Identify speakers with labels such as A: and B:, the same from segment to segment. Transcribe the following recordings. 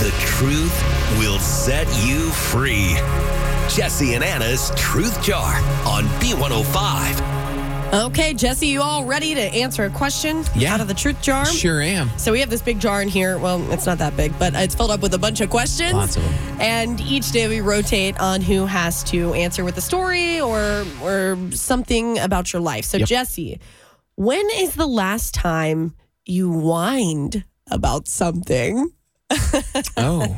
A: The truth will set you free. Jesse and Anna's Truth Jar on B105.
B: Okay, Jesse, you all ready to answer a question
C: Yeah.
B: out of the truth jar?
C: Sure am.
B: So we have this big jar in here. Well, it's not that big, but it's filled up with a bunch of questions.
C: Lots of them.
B: And each day we rotate on who has to answer with a story or or something about your life. So
C: Yep.
B: Jesse, when is the last time you whined about something?
C: Oh.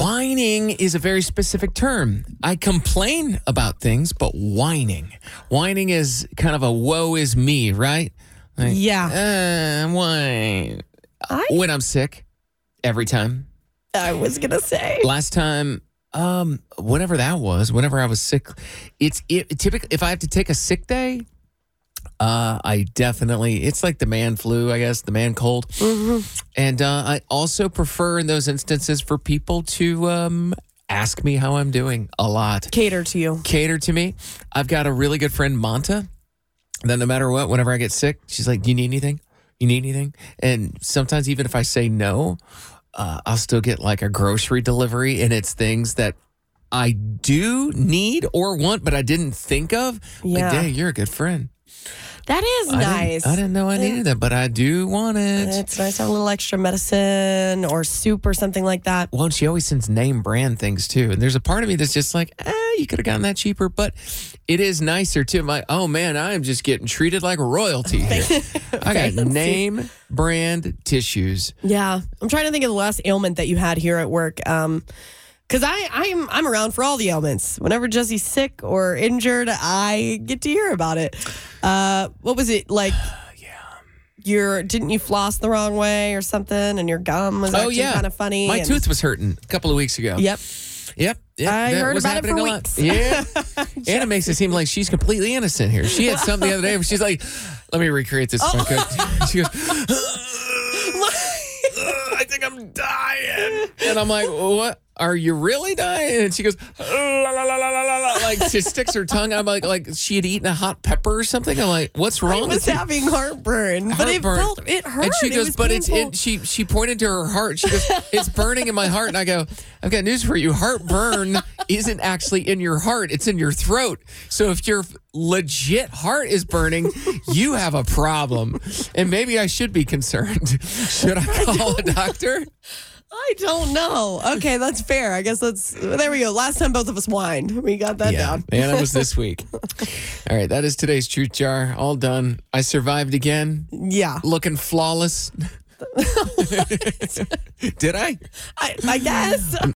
C: whining is a very specific term. I complain about things, but whining. Whining is kind of a woe is me, right? Like,
B: Yeah.
C: Uh, whine.
B: I
C: When I'm sick, every time.
B: I was gonna say.
C: Last time, um, whenever that was, whenever I was sick, it's it, typically if I have to take a sick day, uh, I definitely it's like the man flu, I guess, the man cold, and uh, I also prefer in those instances for people to um, ask me how I'm doing a lot,
B: Cater to you.
C: cater to me. I've got a really good friend, Monta. That no matter what, whenever I get sick, she's like, "Do you need anything? You need anything?" And sometimes even if I say no, uh, I'll still get like a grocery delivery, and it's things that I do need or want, but I didn't think of.
B: Yeah.
C: Like, dang, you're a good friend.
B: That is
C: I didn't-
B: nice.
C: I didn't know I needed that, but I do want it.
B: It's nice to have a little extra medicine or soup or something like that.
C: Well, and she always sends name brand things too. And there's a part of me that's just like, eh, you could have gotten that cheaper, but it is nicer too. My, oh man, I am just getting treated like royalty here. I got name brand tissues.
B: Yeah, I'm trying to think of the last ailment that you had here at work. Um, because I I'm I'm around for all the ailments. Whenever Jesse's sick or injured, I get to hear about it. Uh, what was it like? yeah, your didn't you floss the wrong way or something, and your gum was
C: Oh yeah,
B: kind of funny.
C: My
B: and-
C: tooth was hurting a couple of weeks ago.
B: Yep.
C: Yep. yep,
B: I
C: that
B: heard
C: was
B: about it for weeks.
C: Yeah. Anna makes it seem like she's completely innocent here. She had something the other day where she's like, let me recreate this. could." She goes, I think I'm dying. And I'm like, what? Are you really dying? And she goes, la, la, la, la, la, la, like she sticks her tongue. I'm like, like she had eaten a hot pepper or something. I'm like, what's
B: I
C: wrong
B: was
C: with you?
B: having heartburn, but it
C: Heartburn.
B: felt it hurt.
C: And she goes,
B: was
C: but it's it, she she pointed to her heart. She goes, it's burning in my heart. And I go, I've got news for you. Heartburn isn't actually in your heart; it's in your throat. So if your legit heart is burning, you have a problem, and maybe I should be concerned. Should I call a doctor?
B: I don't know. Okay, that's fair. I guess that's there we go. Last time both of us whined. We got that down.
C: Anna was this week. All right, that is today's truth jar. All done. I survived again,
B: Yeah.
C: looking flawless. Did I?
B: I, I guess.